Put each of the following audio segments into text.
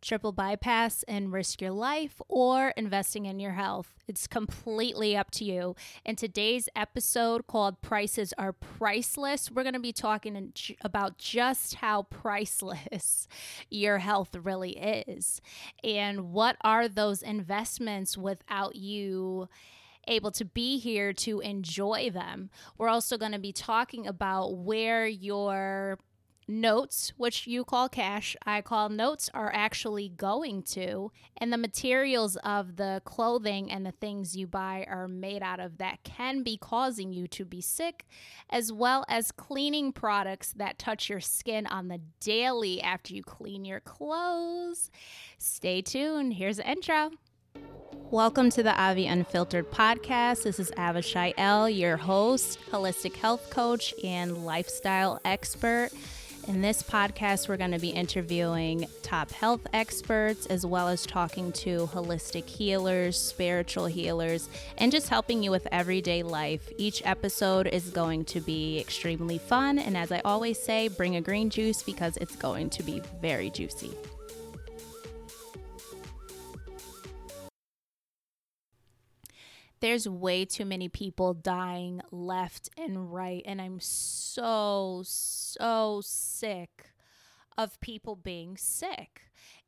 triple bypass and risk your life or investing in your health. It's completely up to you. In today's episode called Prices Are Priceless, we're going to be talking about just how priceless your health really is and what are those investments without you able to be here to enjoy them. We're also going to be talking about where your notes, which you call cash, I call notes, are actually going to, and the materials of the clothing and the things you buy are made out of that can be causing you to be sick, as well as cleaning products that touch your skin on the daily after you clean your clothes. Stay tuned. Here's the intro. Welcome to the Avi Unfiltered podcast. This is Ava Shael, your host, holistic health coach, and lifestyle expert. In this podcast, we're going to be interviewing top health experts as well as talking to holistic healers, spiritual healers, and just helping you with everyday life. Each episode is going to be extremely fun. And as I always say, bring a green juice because it's going to be very juicy. There's way too many people dying left and right. And I'm so, so sick of people being sick.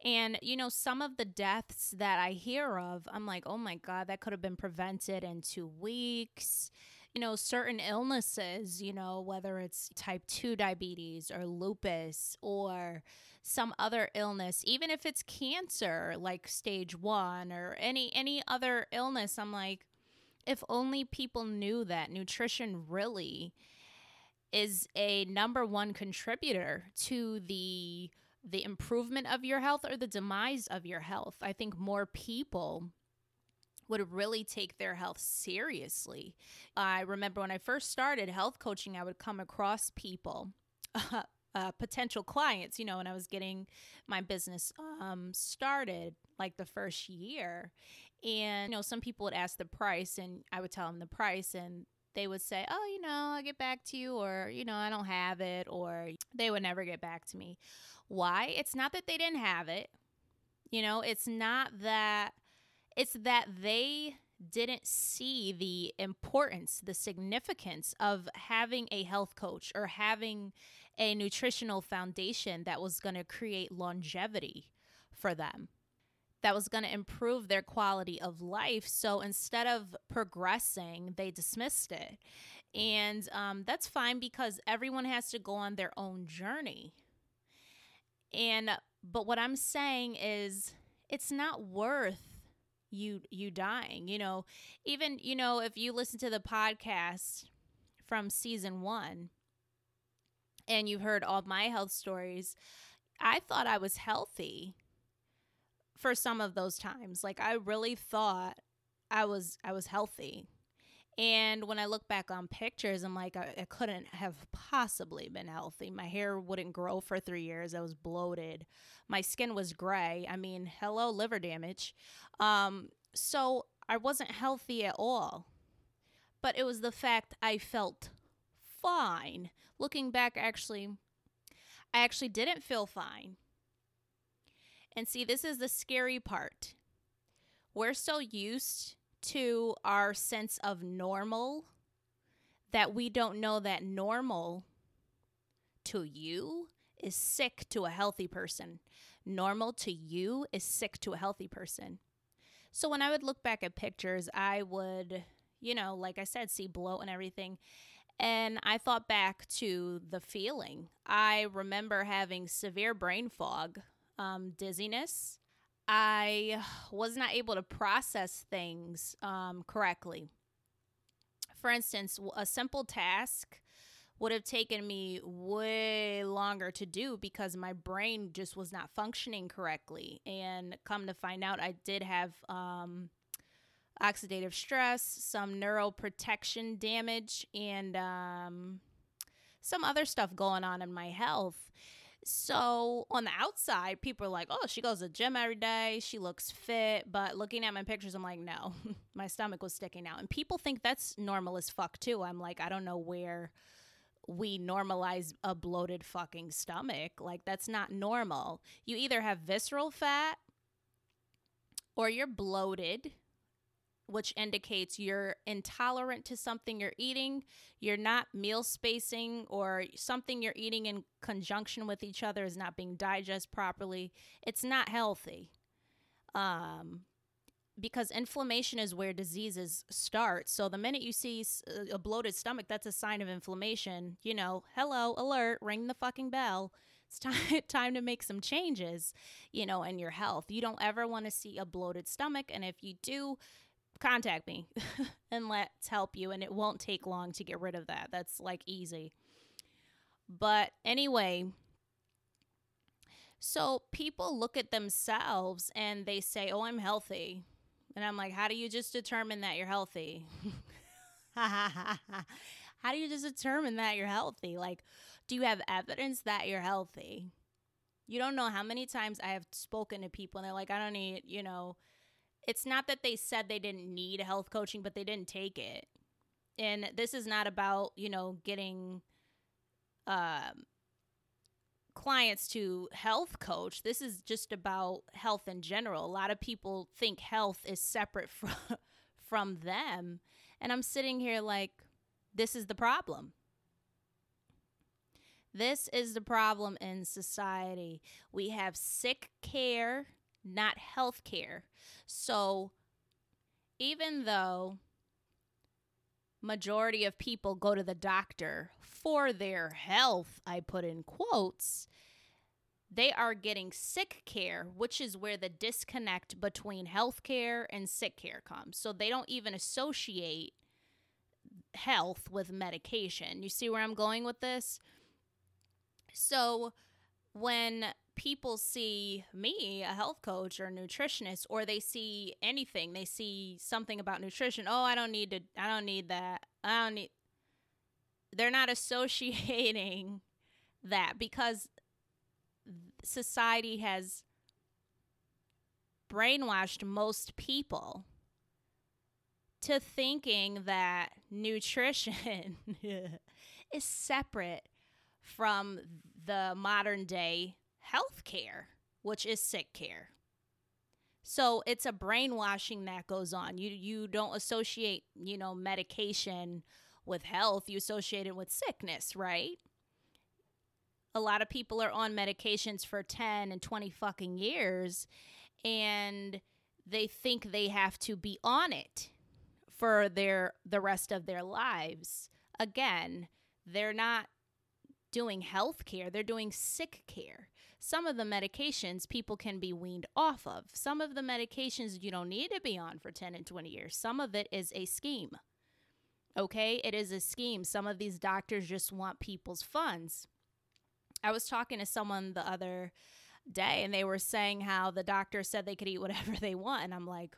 And, you know, some of the deaths that I hear of, I'm like, oh my God, that could have been prevented in two weeks. You know, certain illnesses, you know, whether it's type 2 diabetes or lupus or some other illness, even if it's cancer, like stage one or any any other illness, I'm like, if only people knew that nutrition really is a number one contributor to the the improvement of your health or the demise of your health. I think more people would really take their health seriously. I remember when I first started health coaching, I would come across people, uh, uh, potential clients, you know, when I was getting my business um, started, like the first year. And, you know, some people would ask the price and I would tell them the price and they would say, oh, you know, I'll get back to you, or, you know, I don't have it, or they would never get back to me. Why? It's not that they didn't have it. You know, it's not that, it's that they didn't see the importance, the significance of having a health coach or having a nutritional foundation that was going to create longevity for them that was going to improve their quality of life. So instead of progressing, they dismissed it. And um, that's fine because everyone has to go on their own journey. And, but what I'm saying is, it's not worth you you dying you know even you know if you listen to the podcast from season 1 and you've heard all my health stories i thought i was healthy for some of those times. Like I really thought I was I was healthy. And when I look back on pictures, I'm like, I, I, couldn't have possibly been healthy. My hair wouldn't grow for three years. I was bloated. My skin was gray. I mean, hello, liver damage. Um, so I wasn't healthy at all. But it was the fact I felt fine. Looking back, actually, I actually didn't feel fine. And see, this is the scary part. We're so used to our sense of normal that we don't know that normal to you is sick to a healthy person. Normal to you is sick to a healthy person. So when I would look back at pictures, I would, you know, like I said, see bloat and everything. And I thought back to the feeling. I remember having severe brain fog um, dizziness. I was not able to process things um, correctly. For instance, a simple task would have taken me way longer to do because my brain just was not functioning correctly. And come to find out, I did have um, oxidative stress, some neuroprotection damage, and um, some other stuff going on in my health. So on the outside, people are like, oh, she goes to the gym every day. She looks fit. But looking at my pictures, I'm like, no, my stomach was sticking out. And people think that's normal as fuck too. I'm like, I don't know where we normalize a bloated fucking stomach. Like, that's not normal. You either have visceral fat or you're bloated, which indicates you're intolerant to something you're eating, you're not meal spacing, or something you're eating in conjunction with each other is not being digested properly. It's not healthy. Um, because inflammation is where diseases start. So the minute you see a bloated stomach, that's a sign of inflammation. You know, hello, alert, ring the fucking bell. It's time time to make some changes, you know, in your health. You don't ever want to see a bloated stomach, and if you do, contact me and let's help you and it won't take long to get rid of that. That's like easy. But anyway, so people look at themselves and they say, "Oh, I'm healthy." And I'm like, how do you just determine that you're healthy? how do you just determine that you're healthy? Like, do you have evidence that you're healthy? You don't know how many times I have spoken to people and they're like, I don't need, you know, it's not that they said they didn't need health coaching, but they didn't take it. And this is not about, you know, getting um clients to health coach. This is just about health in general. A lot of people think health is separate from from them, and I'm sitting here like this is the problem. This is the problem in society. We have sick care, not health care. So even though majority of people go to the doctor for their health, I put in quotes, they are getting sick care, which is where the disconnect between health care and sick care comes. So they don't even associate health with medication. You see where I'm going with this? So when people see me, a health coach or nutritionist, or they see anything, they see something about nutrition. Oh, I don't need to, I don't need that. I don't need, they're not associating that because society has brainwashed most people to thinking that nutrition is separate from the modern day health care, which is sick care. So it's a brainwashing that goes on. You you don't associate, you know, medication with health, you associate it with sickness, right? A lot of people are on medications for 10 and 20 fucking years and they think they have to be on it for their the rest of their lives. Again, they're not doing health care, they're doing sick care. Some of the medications people can be weaned off of. Some of the medications you don't need to be on for 10 and 20 years. Some of it is a scheme. Okay, it is a scheme. Some of these doctors just want people's funds. I was talking to someone the other day and they were saying how the doctor said they could eat whatever they want. And I'm like,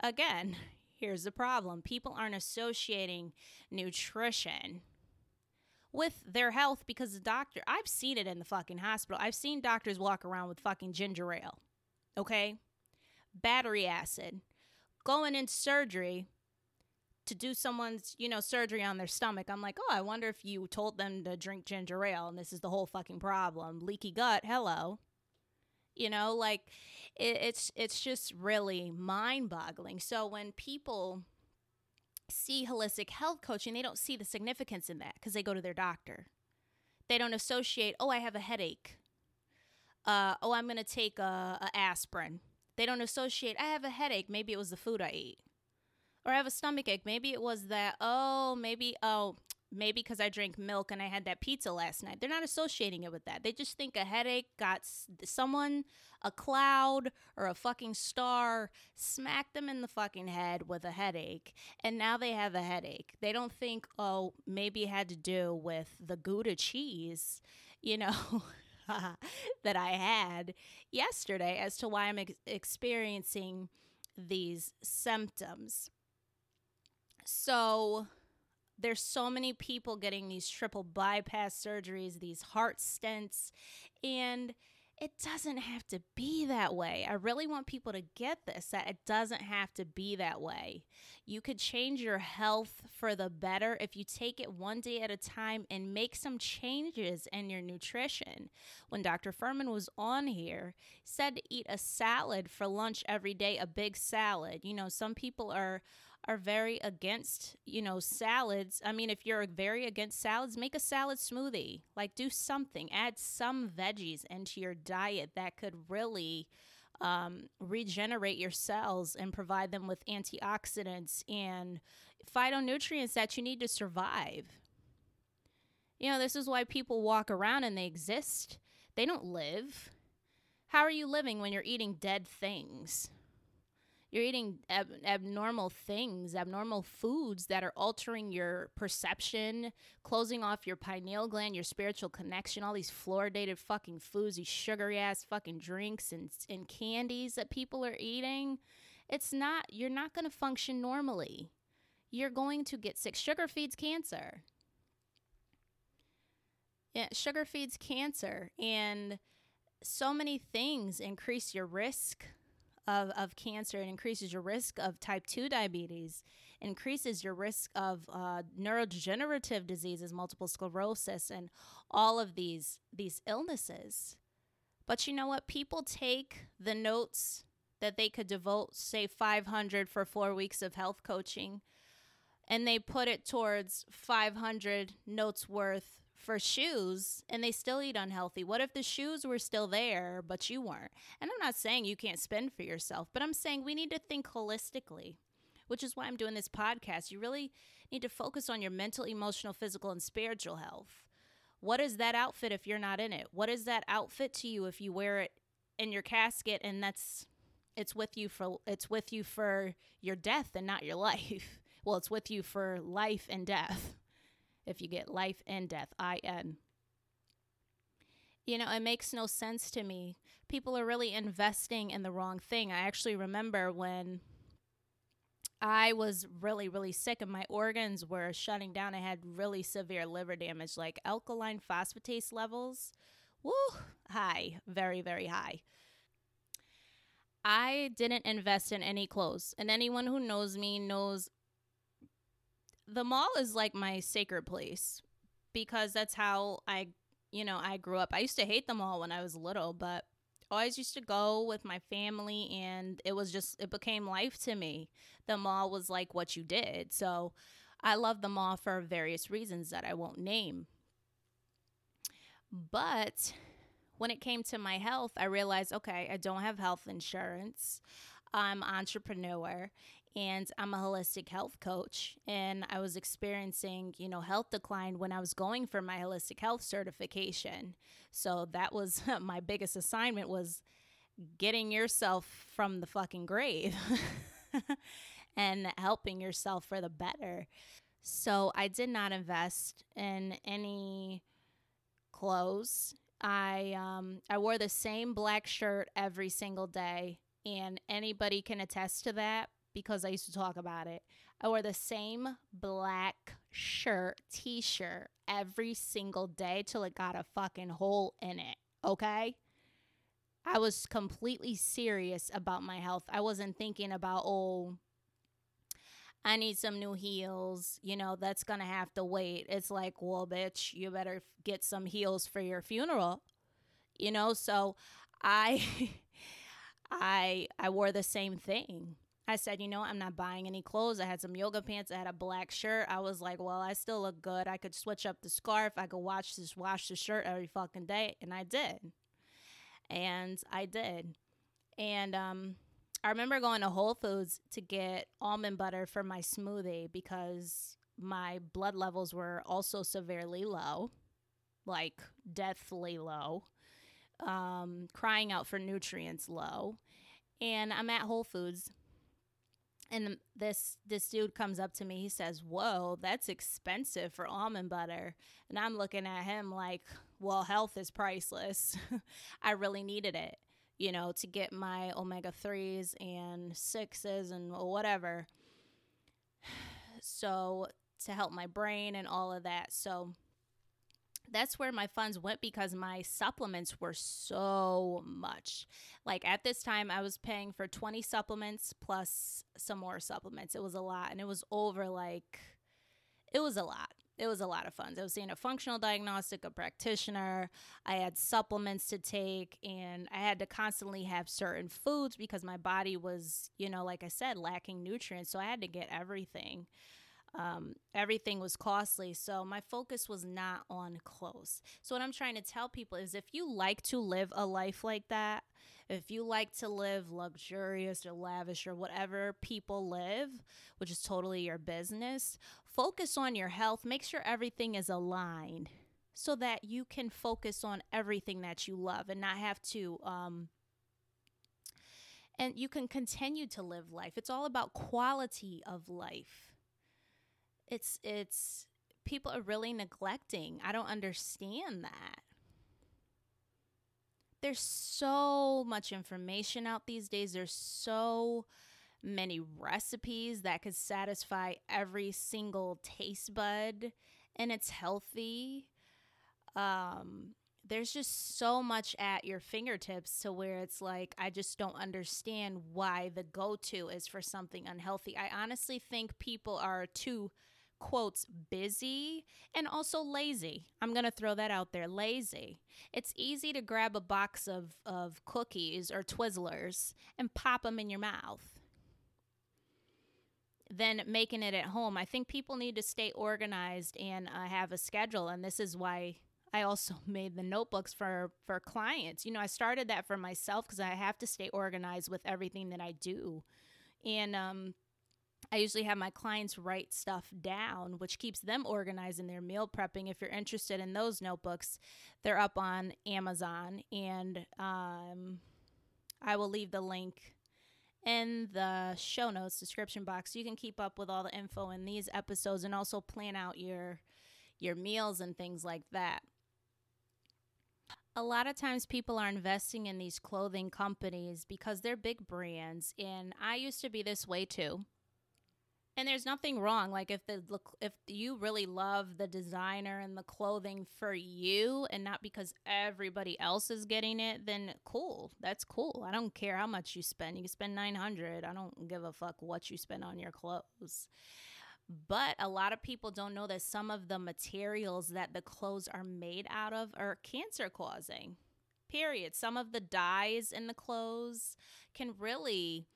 again, here's the problem people aren't associating nutrition with their health because the doctor, I've seen it in the fucking hospital. I've seen doctors walk around with fucking ginger ale, okay? Battery acid, going in surgery to do someone's, you know, surgery on their stomach. I'm like, oh, I wonder if you told them to drink ginger ale and this is the whole fucking problem. Leaky gut, hello. You know, like it, it's it's just really mind-boggling. So when people see holistic health coaching, they don't see the significance in that because they go to their doctor. They don't associate, oh, I have a headache. Uh, oh, I'm going to take a, a aspirin. They don't associate, I have a headache. Maybe it was the food I ate. Or I have a stomach ache. Maybe it was that, oh, maybe, oh, maybe because I drank milk and I had that pizza last night. They're not associating it with that. They just think a headache got someone, a cloud or a fucking star smacked them in the fucking head with a headache and now they have a headache. They don't think, oh, maybe it had to do with the Gouda cheese, you know. that I had yesterday as to why I'm ex- experiencing these symptoms. So, there's so many people getting these triple bypass surgeries, these heart stents, and it doesn't have to be that way. I really want people to get this that it doesn't have to be that way. You could change your health for the better if you take it one day at a time and make some changes in your nutrition. When Dr. Fuhrman was on here, said to eat a salad for lunch every day, a big salad. You know, some people are are very against, you know, salads. I mean, if you're very against salads, make a salad smoothie. Like, do something. Add some veggies into your diet that could really um, regenerate your cells and provide them with antioxidants and phytonutrients that you need to survive. You know, this is why people walk around and they exist. They don't live. How are you living when you're eating dead things? You're eating ab- abnormal things, abnormal foods that are altering your perception, closing off your pineal gland, your spiritual connection, all these fluoridated fucking foods, these sugary ass fucking drinks and, and candies that people are eating. It's not, you're not going to function normally. You're going to get sick. Sugar feeds cancer. Yeah, sugar feeds cancer. And so many things increase your risk of, of cancer. It increases your risk of type 2 diabetes, increases your risk of uh, neurodegenerative diseases, multiple sclerosis, and all of these, these illnesses. But you know what? People take the notes that they could devote, say, 500 for four weeks of health coaching, and they put it towards 500 notes worth for shoes and they still eat unhealthy? What if the shoes were still there, but you weren't? And I'm not saying you can't spend for yourself, but I'm saying we need to think holistically, which is why I'm doing this podcast. You really need to focus on your mental, emotional, physical, and spiritual health. What is that outfit if you're not in it? What is that outfit to you if you wear it in your casket and that's it's with you for it's with you for your death and not your life. Well, it's with you for life and death if you get life and death, I N. You know, it makes no sense to me. People are really investing in the wrong thing. I actually remember when I was really, really sick and my organs were shutting down. I had really severe liver damage, like alkaline phosphatase levels. Woo, high, very, very high. I didn't invest in any clothes. And anyone who knows me knows the mall is like my sacred place because that's how I, you know, I grew up. I used to hate the mall when I was little, but always used to go with my family and it was just it became life to me. The mall was like what you did. So I love the mall for various reasons that I won't name. But when it came to my health, I realized okay, I don't have health insurance. I'm entrepreneur and I'm a holistic health coach and I was experiencing, you know, health decline when I was going for my holistic health certification. So that was my biggest assignment was getting yourself from the fucking grave and helping yourself for the better. So I did not invest in any clothes. I um I wore the same black shirt every single day and anybody can attest to that because I used to talk about it. I wore the same black shirt, t shirt every single day till it got a fucking hole in it. Okay? I was completely serious about my health. I wasn't thinking about, oh, I need some new heels. You know, that's going to have to wait. It's like, well, bitch, you better get some heels for your funeral. You know, so I I I wore the same thing. I said, you know, I'm not buying any clothes. I had some yoga pants. I had a black shirt. I was like, well, I still look good. I could switch up the scarf. I could wash this, wash the shirt every fucking day, and I did. And I did. And um, I remember going to Whole Foods to get almond butter for my smoothie because my blood levels were also severely low, like deathly low, um, crying out for nutrients low. And I'm at Whole Foods and this this dude comes up to me he says whoa that's expensive for almond butter. And i'm looking at him like well health is priceless. I really needed it you know to get my omega-3s and 6s and whatever. So to help my brain and all of that. So that's where my funds went because my supplements were so much. Like at this time, I was paying for 20 supplements plus some more supplements. It was a lot. And it was over like, it was a lot. It was a lot of funds. I was seeing a functional diagnostic, a practitioner. I had supplements to take, and I had to constantly have certain foods because my body was, you know, like I said, lacking nutrients. So I had to get everything um, everything was costly. So my focus was not on clothes. So, what I'm trying to tell people is if you like to live a life like that, if you like to live luxurious or lavish or whatever people live, which is totally your business, focus on your health. Make sure everything is aligned so that you can focus on everything that you love and not have to. Um, and you can continue to live life. It's all about quality of life it's it's people are really neglecting. I don't understand that. There's so much information out these days. There's so many recipes that could satisfy every single taste bud and it's healthy. Um there's just so much at your fingertips to where it's like I just don't understand why the go-to is for something unhealthy. I honestly think people are too quotes busy and also lazy. I'm going to throw that out there lazy. It's easy to grab a box of, of cookies or Twizzlers and pop them in your mouth than making it at home. I think people need to stay organized and uh, have a schedule. And this is why I also made the notebooks for for clients. You know, I started that for myself because I have to stay organized with everything that I do. And um, I usually have my clients write stuff down, which keeps them organized in their meal prepping. If you're interested in those notebooks, they're up on Amazon, and um, I will leave the link in the show notes description box. You can keep up with all the info in these episodes and also plan out your your meals and things like that. A lot of times people are investing in these clothing companies because they're big brands and I used to be this way too and there's nothing wrong like if the look, if you really love the designer and the clothing for you and not because everybody else is getting it then cool. That's cool. I don't care how much you spend. You can spend 900 i don't give a fuck what you spend on your clothes. But a lot of people don't know that some of the materials that the clothes are made out of are cancer causing period. Some of the dyes in the clothes can really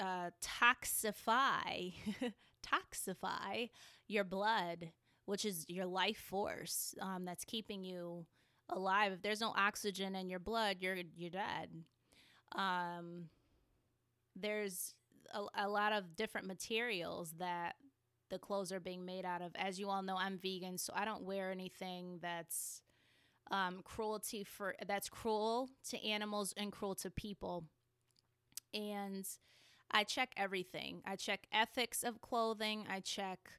uh, toxify toxify your blood, which is your life force um, that's keeping you alive. If there's no oxygen in your blood, you're you're dead. Um, there's a, a lot of different materials that the clothes are being made out of. As you all know, I'm vegan, so I don't wear anything that's um, cruelty for that's cruel to animals and cruel to people. And I check everything. I check ethics of clothing. I check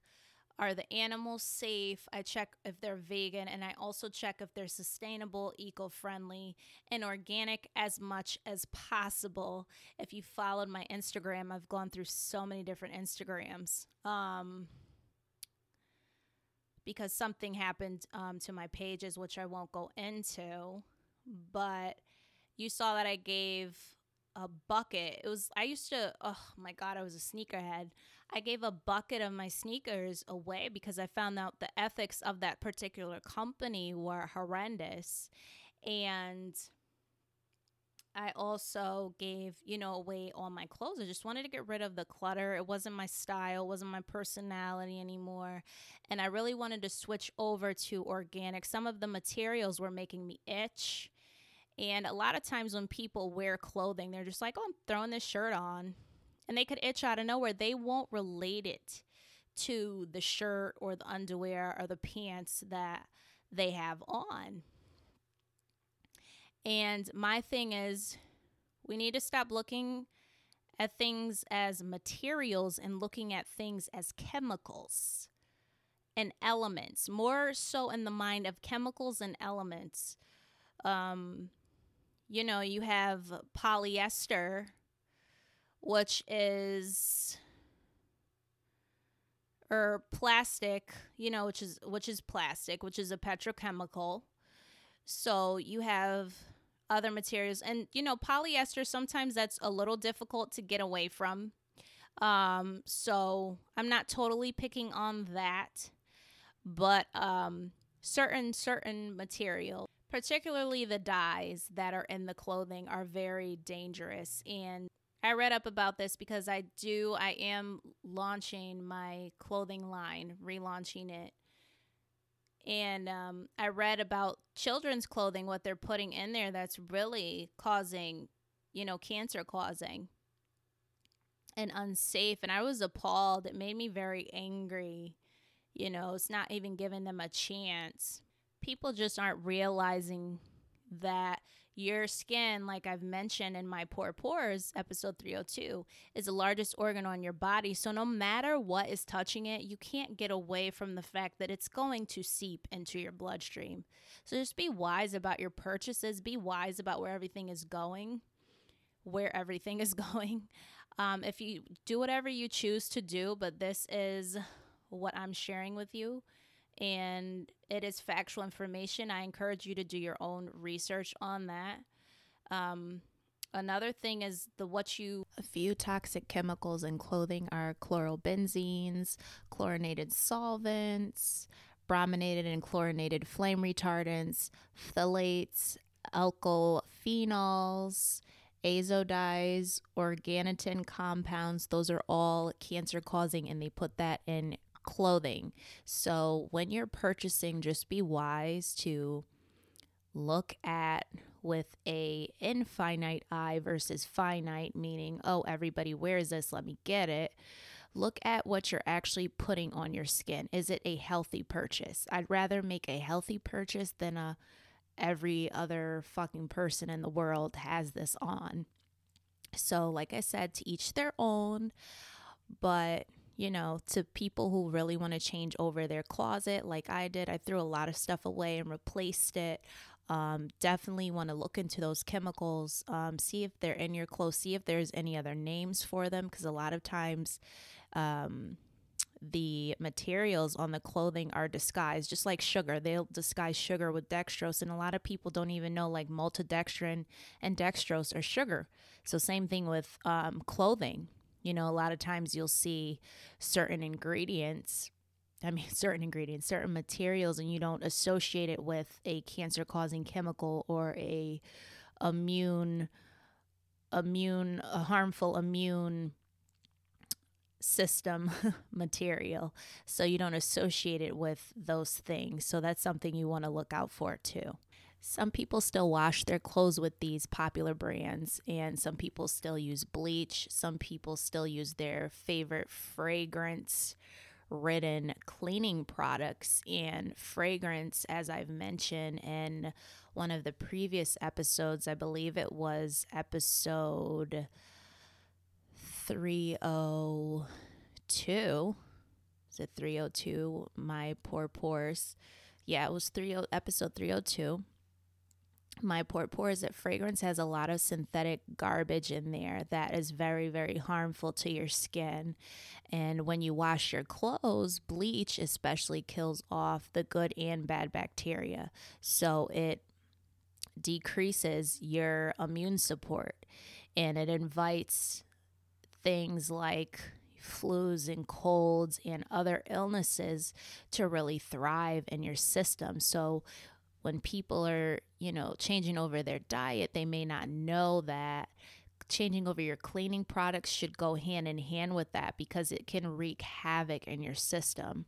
are the animals safe? I check if they're vegan and I also check if they're sustainable, eco friendly, and organic as much as possible. If you followed my Instagram, I've gone through so many different Instagrams. Um, because something happened um, to my pages, which I won't go into, but you saw that I gave a bucket. It was I used to oh my god, I was a sneakerhead. I gave a bucket of my sneakers away because I found out the ethics of that particular company were horrendous. And I also gave, you know, away all my clothes. I just wanted to get rid of the clutter. It wasn't my style, wasn't my personality anymore. And I really wanted to switch over to organic. Some of the materials were making me itch and a lot of times when people wear clothing, they're just like, oh, I'm throwing this shirt on. And they could itch out of nowhere. They won't relate it to the shirt or the underwear or the pants that they have on. And my thing is, we need to stop looking at things as materials and looking at things as chemicals and elements, more so in the mind of chemicals and elements. Um, you know, you have polyester, which is, or plastic, you know, which is which is plastic, which is a petrochemical. So you have other materials and you know, polyester sometimes that's a little difficult to get away from. Um so I'm not totally picking on that, but um certain certain material particularly the dyes that are in the clothing are very dangerous and I read up about this because I do, I am launching my clothing line, relaunching it. And um, I read about children's clothing, what they're putting in there that's really causing, you know, cancer causing and unsafe. And I was appalled. It made me very angry. You know, it's not even giving them a chance. People just aren't realizing that your skin, like I've mentioned in my Poor Pores episode 302, is the largest organ on your body. So no matter what is touching it, you can't get away from the fact that it's going to seep into your bloodstream. So just be wise about your purchases, be wise about where everything is going, where everything is going. Um, if you do whatever you choose to do, but this is what I'm sharing with you and it is factual information. I encourage you to do your own research on that. Um, another thing is the what you a few toxic chemicals in clothing are chlorobenzenes, chlorinated solvents, brominated and chlorinated flame retardants, phthalates, alkyl phenols, azo-dyes, organotin compounds. Those are all cancer causing, and they put that in clothing. So when you're purchasing, just be wise to look at with a infinite eye versus finite meaning oh everybody wears this let me get it. Look at what you're actually putting on your skin. Is it a healthy purchase? I'd rather make a healthy purchase than a every other fucking person in the world has this on. So like i said to each their own but you know, to people who really want to change over their closet, like I did. I threw a lot of stuff away and replaced it. Um, definitely want to look into those chemicals, um, see if they're in your clothes, see if there's any other names for them, because a lot of times, um, the materials on the clothing are disguised, just like sugar. They'll disguise sugar with dextrose, and a lot of people don't even know like maltodextrin and dextrose are sugar. So, same thing with um, clothing. You know, a lot of times you'll see certain ingredients I mean, certain ingredients, certain materials, and you don't associate it with a cancer causing chemical or a immune, immune, a harmful immune system material. So you don't associate it with those things. So that's something you want to look out for too. Some people still wash their clothes with these popular brands, and some people still use bleach. Some people still use their favorite fragrance ridden cleaning products. And fragrance, as I've mentioned in one of the previous episodes, I believe it was episode 302. Is it 302? My poor pores. Yeah, it was 30, episode 302 my Poor is that fragrance has a lot of synthetic garbage in there that is very very harmful to your skin. And when you wash your clothes bleach especially kills off the good and bad bacteria. So it decreases your immune support and it invites things like flus and colds and other illnesses to really thrive in your system. So when people are, you know, changing over their diet, they may not know that changing over your cleaning products should go hand in hand with that because it can wreak havoc in your system.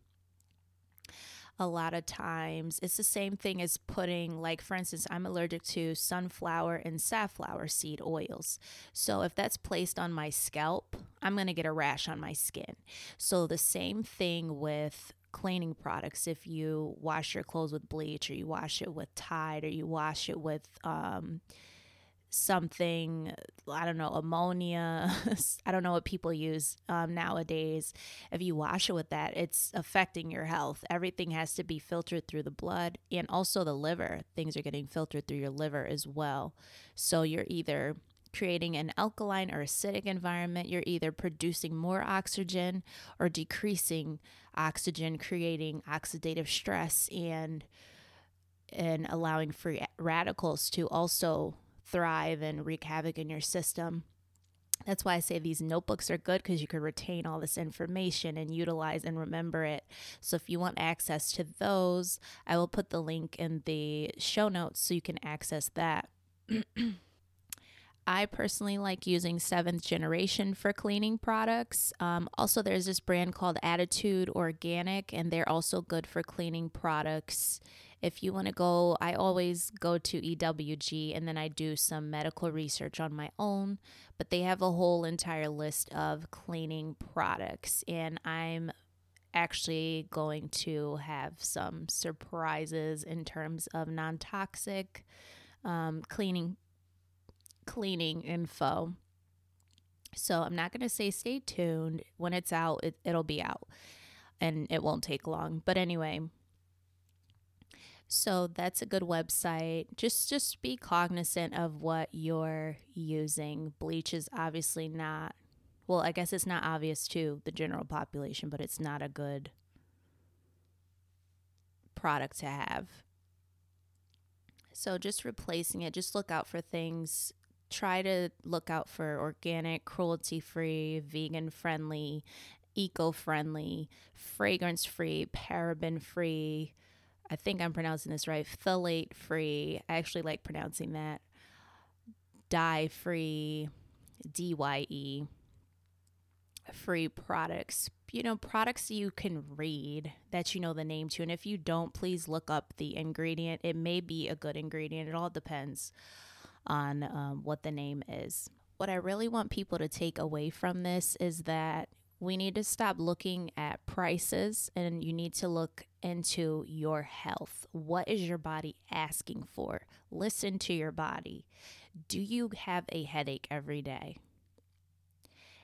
A lot of times, it's the same thing as putting, like, for instance, I'm allergic to sunflower and safflower seed oils. So, if that's placed on my scalp, I'm going to get a rash on my skin. So, the same thing with cleaning products. If you wash your clothes with bleach or you wash it with Tide or you wash it with um, something i don't know ammonia i don't know what people use um, nowadays. If you wash it with that it's affecting your health. Everything has to be filtered through the blood and also the liver. Things are getting filtered through your liver as well. So you're either creating an alkaline or acidic environment, you're either producing more oxygen or decreasing oxygen, creating oxidative stress and and allowing free radicals to also thrive and wreak havoc in your system. That's why I say these notebooks are good because you can retain all this information and utilize and remember it. So, if you want access to those, I will put the link in the show notes so you can access that. I personally like using seventh generation for cleaning products. Um, also, there's this brand called Attitude Organic, and they're also good for cleaning products. If you want to go, I always go to EWG and then I do some medical research on my own, but they have a whole entire list of cleaning products, and I'm actually going to have some surprises in terms of non toxic um, cleaning cleaning info. So I'm not going to say stay tuned. When it's out, it, it'll be out and it won't take long. But anyway, so that's a good website. Just just be cognizant of what you're using. Bleach is obviously not well, I guess it's not obvious to the general population, but it's not a good product to have. So just replacing it, just look out for things try to look out for organic, cruelty free, vegan friendly, eco friendly, fragrance free, paraben free. I think I'm pronouncing this right. Phthalate free. I actually like pronouncing that. Dye free, DYE free products. You know, products you can read that you know the name to. And if you don't, please look up the ingredient. It may be a good ingredient. It all depends on um, what the name is. What I really want people to take away from this is that we need to stop looking at prices and you need to look into your health. What is your body asking for? Listen to your body. Do you have a headache every day?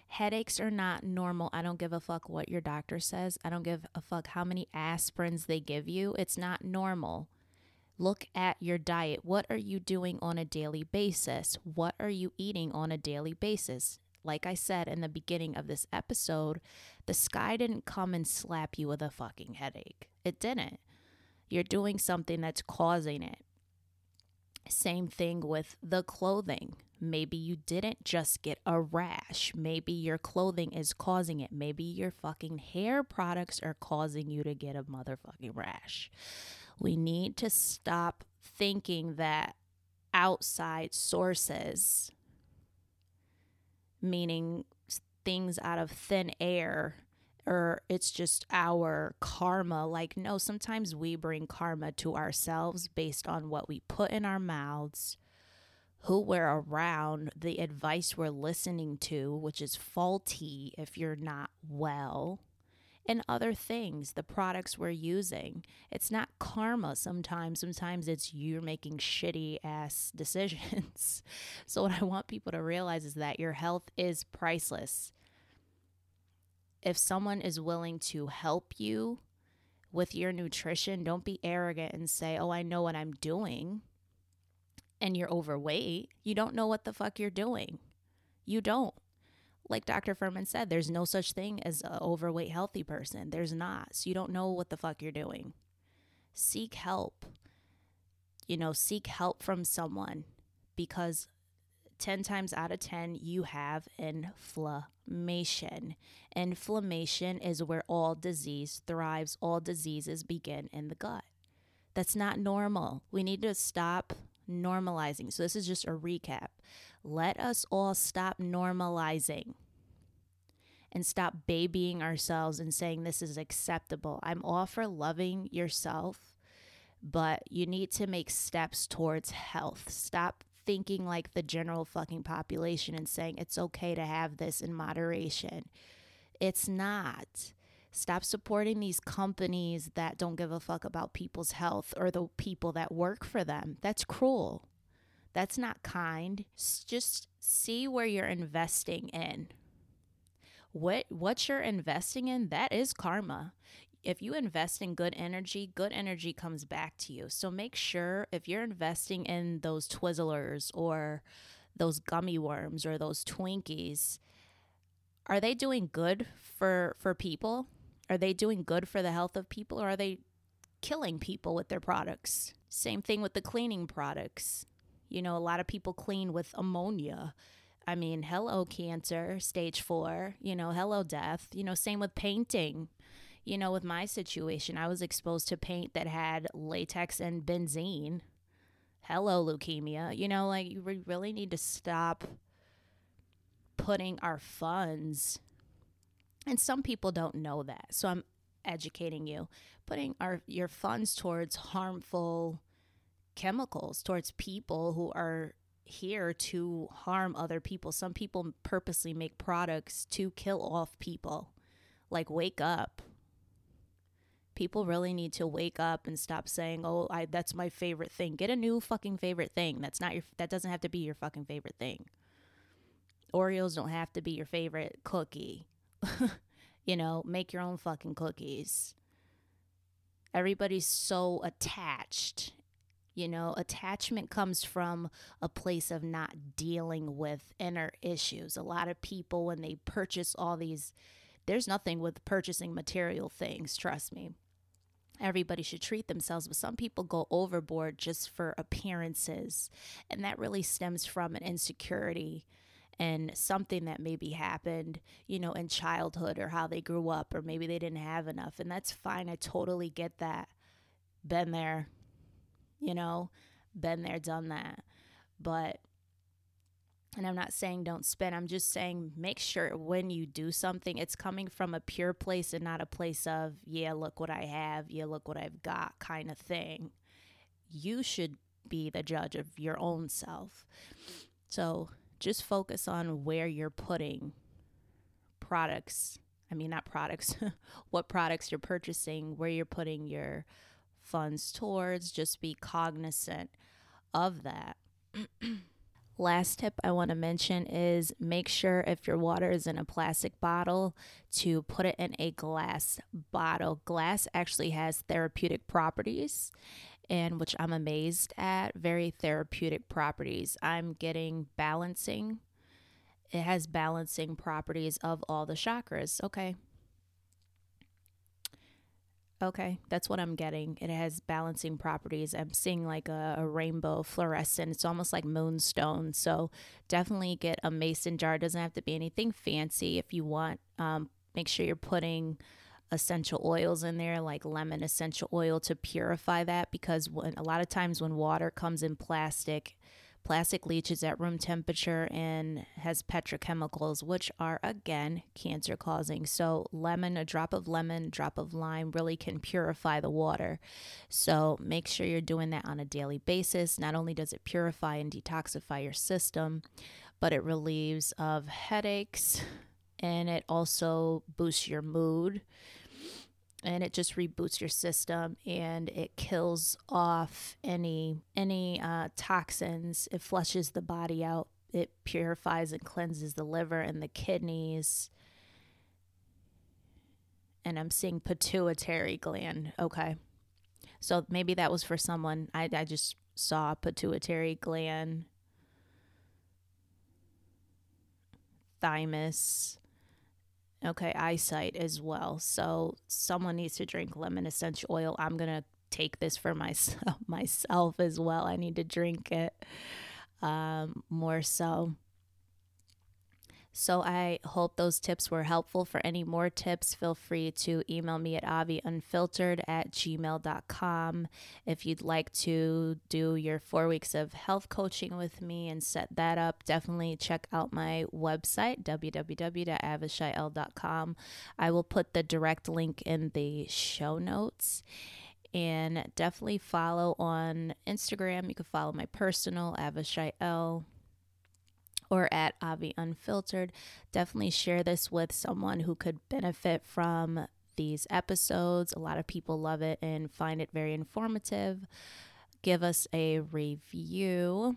Headaches are not normal. I don't give a fuck what your doctor says. I don't give a fuck how many aspirins they give you. It's not normal. Look at your diet. What are you doing on a daily basis? What are you eating on a daily basis? Like I said in the beginning of this episode, the sky didn't come and slap you with a fucking headache. It didn't. You're doing something that's causing it. Same thing with the clothing. Maybe you didn't just get a rash. Maybe your clothing is causing it. Maybe your fucking hair products are causing you to get a motherfucking rash. We need to stop thinking that outside sources, meaning things out of thin air, or it's just our karma. Like, no, sometimes we bring karma to ourselves based on what we put in our mouths, who we're around, the advice we're listening to, which is faulty if you're not well and other things, the products we're using. It's not karma sometimes. Sometimes it's you're making shitty ass decisions. so, what I want people to realize is that your health is priceless. If someone is willing to help you with your nutrition, don't be arrogant and say, Oh, I know what I'm doing. And you're overweight. You don't know what the fuck you're doing. You don't like Dr. Fuhrman said, there's no such thing as an overweight healthy person. There's not. So you don't know what the fuck you're doing. Seek help. You know, seek help from someone because 10 times out of 10, you have inflammation. Inflammation is where all disease thrives, all diseases begin in the gut. That's not normal. We need to stop normalizing. So, this is just a recap. Let us all stop normalizing and stop babying ourselves and saying this is acceptable. I'm all for loving yourself, but you need to make steps towards health. Stop thinking like the general fucking population and saying it's okay to have this in moderation. It's not. Stop supporting these companies that don't give a fuck about people's health or the people that work for them. That's cruel. That's not kind. Just see where you're investing in. What what you're investing in, that is karma. If you invest in good energy, good energy comes back to you. So make sure if you're investing in those Twizzlers or those gummy worms or those Twinkies, are they doing good for for people? Are they doing good for the health of people or are they killing people with their products? Same thing with the cleaning products. You know, a lot of people clean with ammonia. I mean, hello cancer, stage 4, you know, hello death. You know, same with painting. You know, with my situation, I was exposed to paint that had latex and benzene. Hello leukemia. You know, like you really need to stop putting our funds and some people don't know that. So I'm educating you, putting our your funds towards harmful chemicals, towards people who are here to harm other people. Some people purposely make products to kill off people. Like wake up. People really need to wake up and stop saying, "Oh, I that's my favorite thing." Get a new fucking favorite thing. That's not your that doesn't have to be your fucking favorite thing. Oreos don't have to be your favorite cookie. you know, make your own fucking cookies. Everybody's so attached. You know, attachment comes from a place of not dealing with inner issues. A lot of people, when they purchase all these, there's nothing with purchasing material things, trust me. Everybody should treat themselves, but some people go overboard just for appearances. And that really stems from an insecurity and something that maybe happened, you know, in childhood or how they grew up, or maybe they didn't have enough. And that's fine. I totally get that. Been there, you know, been there, done that. But, and I'm not saying don't spend, I'm just saying make sure when you do something, it's coming from a pure place and not a place of, yeah, look what I have, yeah, look what I've got kind of thing. You should be the judge of your own self. So, just focus on where you're putting products. I mean, not products, what products you're purchasing, where you're putting your funds towards. Just be cognizant of that. Last tip I want to mention is make sure if your water is in a plastic bottle to put it in a glass bottle. Glass actually has therapeutic properties and which I'm amazed at. Very therapeutic properties. I'm getting balancing. It has balancing properties of all the chakras. Okay. Okay, that's what I'm getting. It has balancing properties. I'm seeing like a, a, rainbow fluorescent. It's almost like moonstone. So definitely get a mason jar. It doesn't have to be anything fancy. If you want, um, make sure you're putting essential oils in there like lemon essential oil to purify that because when a lot of times when water comes in plastic plastic leaches at room temperature and has petrochemicals which are again cancer causing. So lemon a drop of lemon drop of lime really can purify the water. So make sure you're doing that on a daily basis. Not only does it purify and detoxify your system but it relieves of headaches and it also boosts your mood and it just reboots your system and it kills off any any uh, toxins. It flushes the body out. It purifies and cleanses the liver and the kidneys. And i'm seeing pituitary gland. Okay. So maybe that was for someone. I, I just saw pituitary gland. Thymus Okay, eyesight as well. So someone needs to drink lemon essential oil. I'm gonna take this for myself myself as well. I need to drink it um, more so. So I hope those tips were helpful. For any more tips, feel free to email me at aviunfiltered at gmail.com. If you'd like to do your four weeks of health coaching with me and set that up, definitely check out my website, www.avishaiel.com. I will put the direct link in the show notes and definitely follow on Instagram. You can follow my personal, Avishaiel or at Avi Unfiltered. Definitely share this with someone who could benefit from these episodes. A lot of people love it and find it very informative. Give us a review.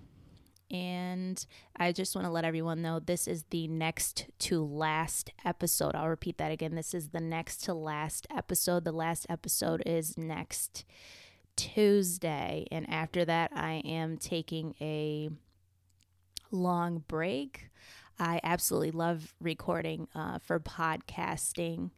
And I just want to let everyone know this is the next to last episode. I'll repeat that again. This is the next to last episode. The last episode is next Tuesday. And after that, I am taking a long break. I absolutely love recording uh, for podcasting,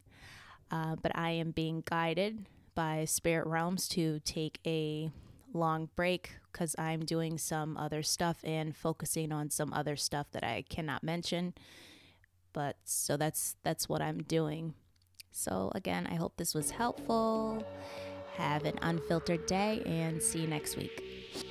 uh, but I am being guided by spirit realms to take a long break because I'm doing some other stuff and focusing on some other stuff that I cannot mention. But so that's that's what I'm doing. So again, I hope this was helpful. Have an unfiltered day and see you next week.